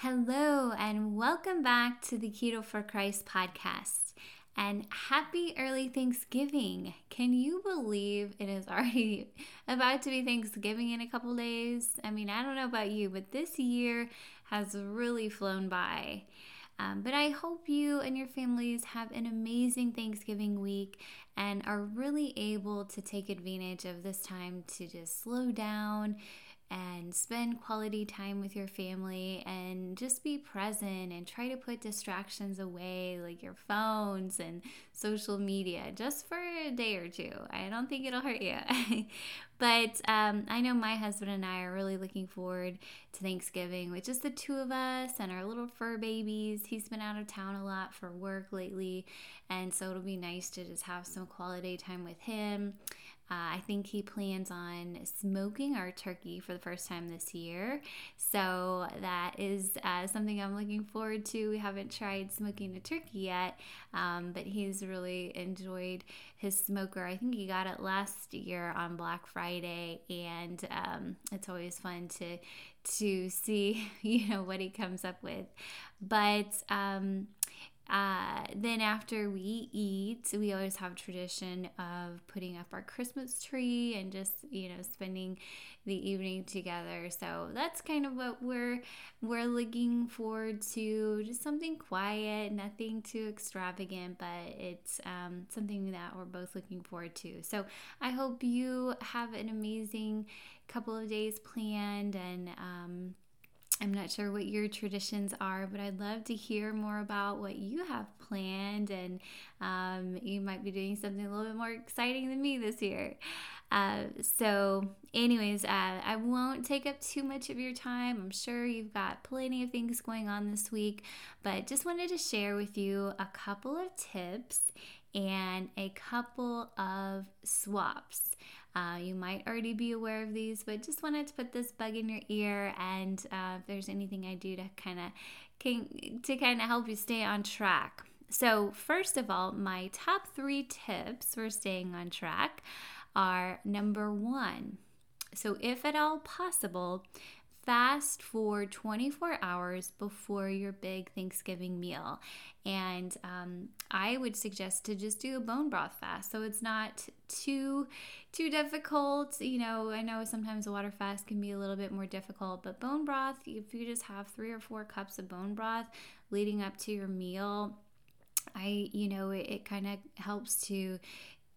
Hello, and welcome back to the Keto for Christ podcast. And happy early Thanksgiving. Can you believe it is already about to be Thanksgiving in a couple days? I mean, I don't know about you, but this year has really flown by. Um, but I hope you and your families have an amazing Thanksgiving week and are really able to take advantage of this time to just slow down and spend quality time with your family and just be present and try to put distractions away like your phones and social media just for a day or two. I don't think it'll hurt you. but um, I know my husband and I are really looking forward to Thanksgiving with just the two of us and our little fur babies. He's been out of town a lot for work lately, and so it'll be nice to just have some quality time with him uh, I think he plans on smoking our turkey for the first time this year. So that is uh, something I'm looking forward to. We haven't tried smoking a turkey yet, um, but he's really enjoyed his smoker. I think he got it last year on Black Friday, and um, it's always fun to to see you know what he comes up with. But um, uh, then after we eat, we always have tradition of putting up our Christmas tree and just you know spending the evening together. So that's kind of what we're we're looking forward to. Just something quiet, nothing too extravagant, but it's um, something that we're both looking forward to. So I hope you have an amazing couple of days planned and. Um, I'm not sure what your traditions are, but I'd love to hear more about what you have planned. And um, you might be doing something a little bit more exciting than me this year. Uh, so, anyways, uh, I won't take up too much of your time. I'm sure you've got plenty of things going on this week, but just wanted to share with you a couple of tips and a couple of swaps. Uh, you might already be aware of these, but just wanted to put this bug in your ear. And uh, if there's anything I do to kind of to kind of help you stay on track. So first of all, my top three tips for staying on track are number one. So if at all possible, fast for 24 hours before your big Thanksgiving meal. And um, I would suggest to just do a bone broth fast, so it's not too too difficult. You know, I know sometimes a water fast can be a little bit more difficult, but bone broth, if you just have three or four cups of bone broth leading up to your meal, I, you know, it, it kind of helps to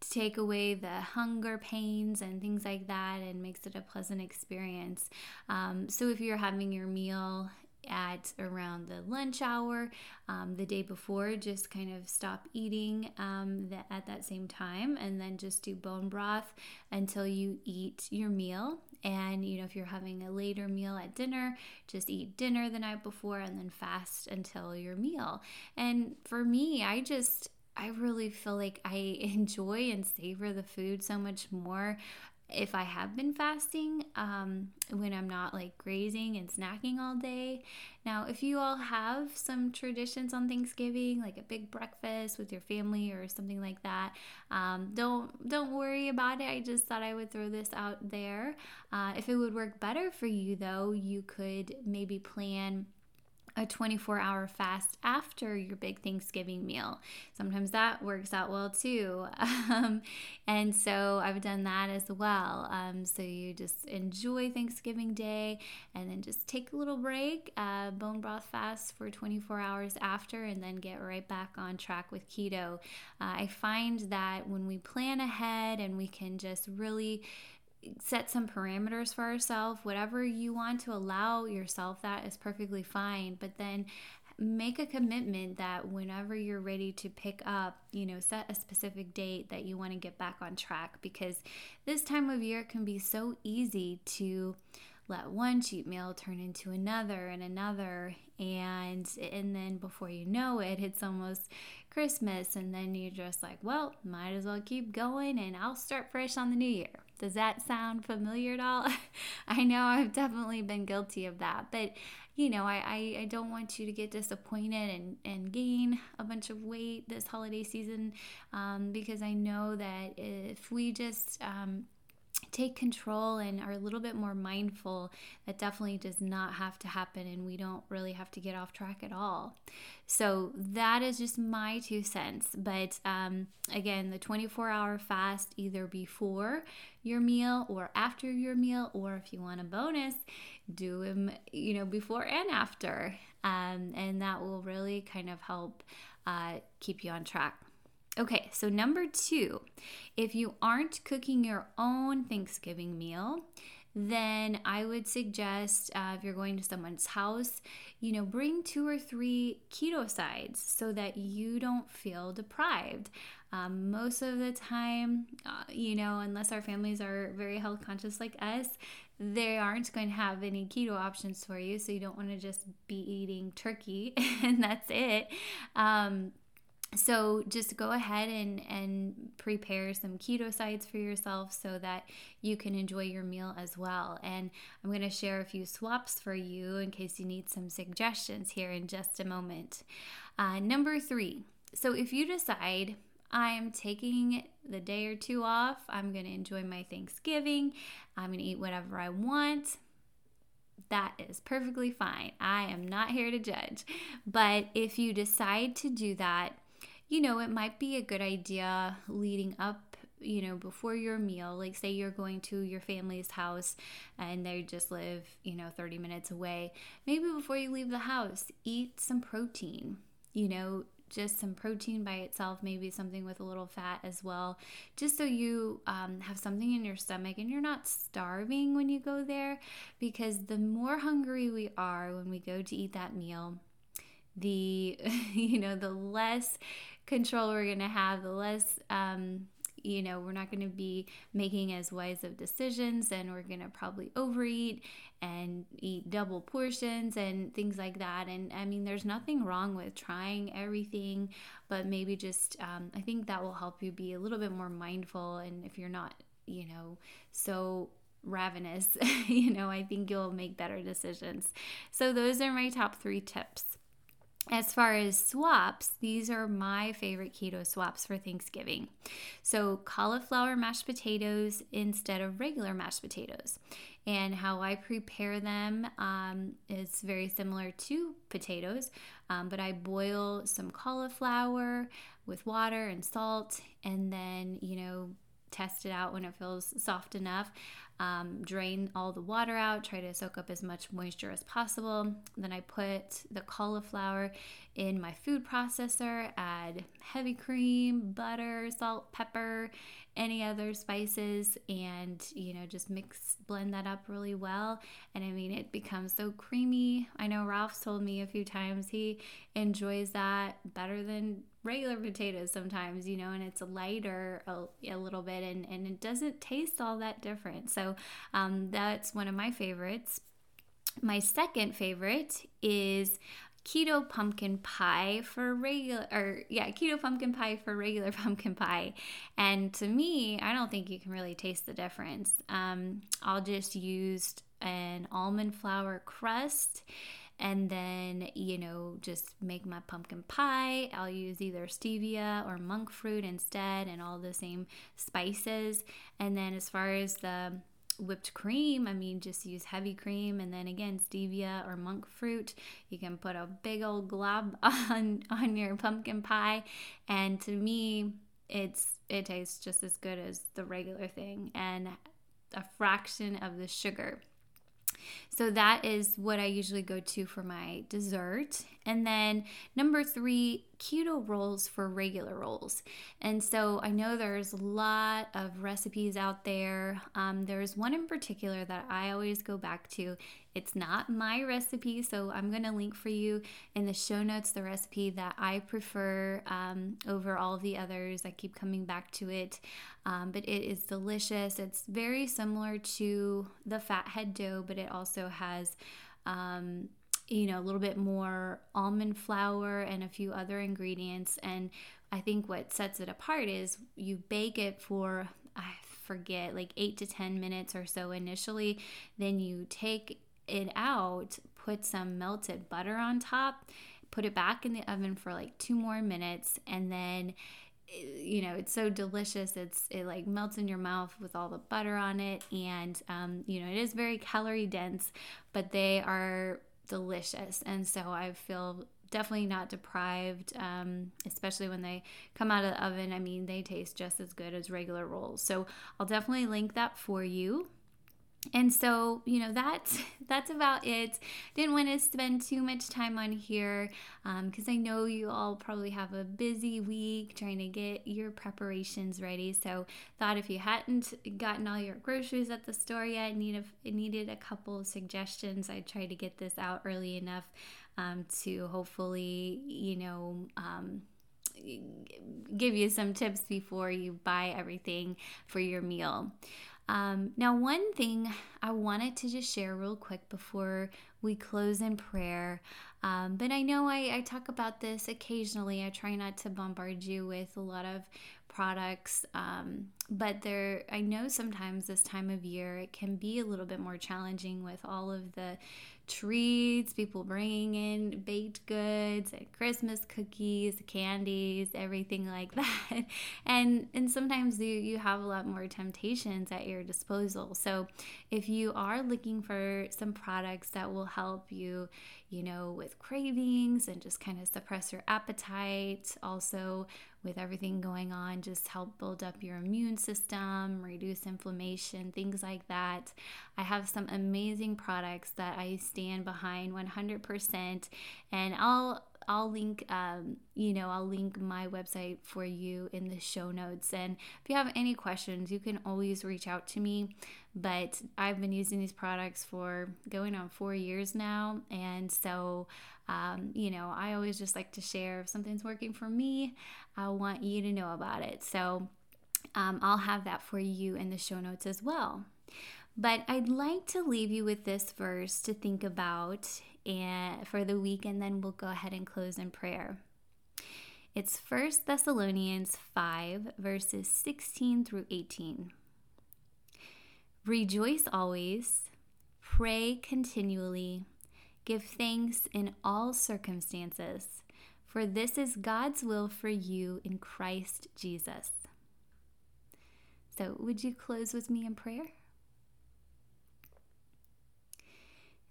take away the hunger pains and things like that and makes it a pleasant experience. Um, so if you're having your meal at around the lunch hour um, the day before just kind of stop eating um, the, at that same time and then just do bone broth until you eat your meal and you know if you're having a later meal at dinner just eat dinner the night before and then fast until your meal and for me i just I really feel like I enjoy and savor the food so much more if I have been fasting um, when I'm not like grazing and snacking all day. Now, if you all have some traditions on Thanksgiving, like a big breakfast with your family or something like that, um, don't don't worry about it. I just thought I would throw this out there. Uh, if it would work better for you, though, you could maybe plan a 24 hour fast after your big Thanksgiving meal. Sometimes that works out well too. Um, and so I've done that as well. Um, so you just enjoy Thanksgiving Day and then just take a little break, uh, bone broth fast for 24 hours after, and then get right back on track with keto. Uh, I find that when we plan ahead and we can just really set some parameters for yourself. Whatever you want to allow yourself, that is perfectly fine. But then make a commitment that whenever you're ready to pick up, you know, set a specific date that you want to get back on track because this time of year can be so easy to let one cheat meal turn into another and another and and then before you know it it's almost christmas and then you're just like well might as well keep going and i'll start fresh on the new year does that sound familiar at all? I know I've definitely been guilty of that, but you know, I, I, I, don't want you to get disappointed and, and gain a bunch of weight this holiday season um, because I know that if we just um, take control and are a little bit more mindful, that definitely does not have to happen and we don't really have to get off track at all. So that is just my two cents. But um, again, the 24 hour fast either before your meal or after your meal, or if you want a bonus, do them, you know, before and after. Um, and that will really kind of help uh, keep you on track. Okay, so number two, if you aren't cooking your own Thanksgiving meal, then I would suggest uh, if you're going to someone's house, you know, bring two or three keto sides so that you don't feel deprived. Um, most of the time, uh, you know, unless our families are very health conscious like us, they aren't going to have any keto options for you. So you don't want to just be eating turkey and that's it. Um, so just go ahead and and prepare some keto sides for yourself so that you can enjoy your meal as well and i'm going to share a few swaps for you in case you need some suggestions here in just a moment uh, number three so if you decide i'm taking the day or two off i'm going to enjoy my thanksgiving i'm going to eat whatever i want that is perfectly fine. I am not here to judge. But if you decide to do that, you know, it might be a good idea leading up you know before your meal like say you're going to your family's house and they just live you know 30 minutes away maybe before you leave the house eat some protein you know just some protein by itself, maybe something with a little fat as well, just so you um, have something in your stomach and you're not starving when you go there. Because the more hungry we are when we go to eat that meal, the you know the less control we're going to have the less um, you know we're not going to be making as wise of decisions and we're going to probably overeat and eat double portions and things like that. And i mean there's nothing wrong with trying everything but maybe just um, i think that will help you be a little bit more mindful and if you're not you know so ravenous you know i think you'll make better decisions. So those are my top three tips as far as swaps, these are my favorite keto swaps for Thanksgiving. So, cauliflower mashed potatoes instead of regular mashed potatoes. And how I prepare them um, is very similar to potatoes, um, but I boil some cauliflower with water and salt, and then, you know, test it out when it feels soft enough. Um, drain all the water out, try to soak up as much moisture as possible. Then I put the cauliflower in my food processor, add heavy cream, butter, salt, pepper, any other spices, and you know, just mix, blend that up really well. And I mean, it becomes so creamy. I know Ralph's told me a few times he enjoys that better than regular potatoes sometimes, you know, and it's lighter a, a little bit and, and it doesn't taste all that different. So um, that's one of my favorites. My second favorite is keto pumpkin pie for regular or yeah keto pumpkin pie for regular pumpkin pie and to me i don't think you can really taste the difference um, i'll just use an almond flour crust and then you know just make my pumpkin pie. I'll use either stevia or monk fruit instead and all the same spices. And then as far as the whipped cream i mean just use heavy cream. And then again stevia or monk fruit. You can put a big old glob on on your pumpkin pie. And to me it's it tastes just as good as the regular thing and a fraction of the sugar so that is what I usually go to for my dessert. And then number three, keto rolls for regular rolls. And so I know there's a lot of recipes out there. Um, there's one in particular that I always go back to. It's not my recipe, so I'm going to link for you in the show notes the recipe that I prefer um, over all the others. I keep coming back to it, um, but it is delicious. It's very similar to the fathead dough, but it also has um, you know, a little bit more almond flour and a few other ingredients. And I think what sets it apart is you bake it for, I forget, like eight to 10 minutes or so initially. Then you take it out, put some melted butter on top, put it back in the oven for like two more minutes, and then you know it's so delicious it's it like melts in your mouth with all the butter on it and um, you know it is very calorie dense but they are delicious. And so i feel definitely not deprived um, especially when they come out of the oven. I mean they taste just as good as regular rolls. So i'll definitely link that for you and so you know that's that's about it. Didn't want to spend too much time on here because um, i know you all probably have a busy week trying to get your preparations ready. So thought if you hadn't gotten all your groceries at the store yet need a, needed a couple suggestions i tried to get this out early enough um, to hopefully you know um, give you some tips before you buy everything for your meal um, now, one thing I wanted to just share real quick before we close in prayer, um, but I know I, I, talk about this occasionally. I try not to bombard you with a lot of products, um, but there, I know sometimes this time of year it can be a little bit more challenging with all of the treats, people bringing in baked goods and Christmas cookies, candies, everything like that. And and sometimes you you have a lot more temptations at your disposal. So if you are looking for some products that will help you, you know, with cravings and just kind of suppress your appetite, also with everything going on, just help build up your immune system, reduce inflammation, things like that. I have some amazing products that I stand behind 100%, and I'll I'll link, um, you know, I'll link my website for you in the show notes. And if you have any questions, you can always reach out to me. But I've been using these products for going on four years now. And so, um, you know, I always just like to share if something's working for me, I want you to know about it. So um, I'll have that for you in the show notes as well. But I'd like to leave you with this verse to think about and for the week, and then we'll go ahead and close in prayer. It's 1 Thessalonians 5, verses 16 through 18. Rejoice always, pray continually, give thanks in all circumstances, for this is God's will for you in Christ Jesus. So, would you close with me in prayer?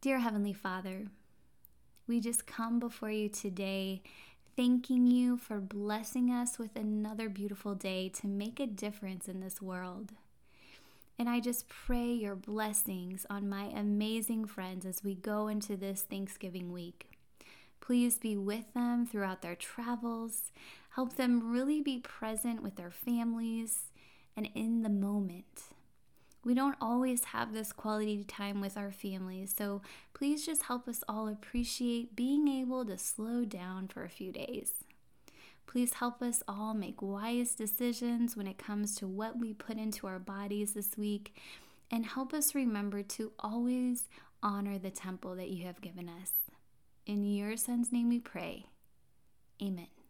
Dear Heavenly Father, we just come before you today, thanking you for blessing us with another beautiful day to make a difference in this world. And I just pray your blessings on my amazing friends as we go into this Thanksgiving week. Please be with them throughout their travels. Help them really be present with their families and in the moment we don't always have this quality time with our families, so please just help us all appreciate being able to slow down for a few days. Please help us all make wise decisions when it comes to what we put into our bodies this week, and help us remember to always honor the temple that you have given us. In your Son's name we pray. Amen.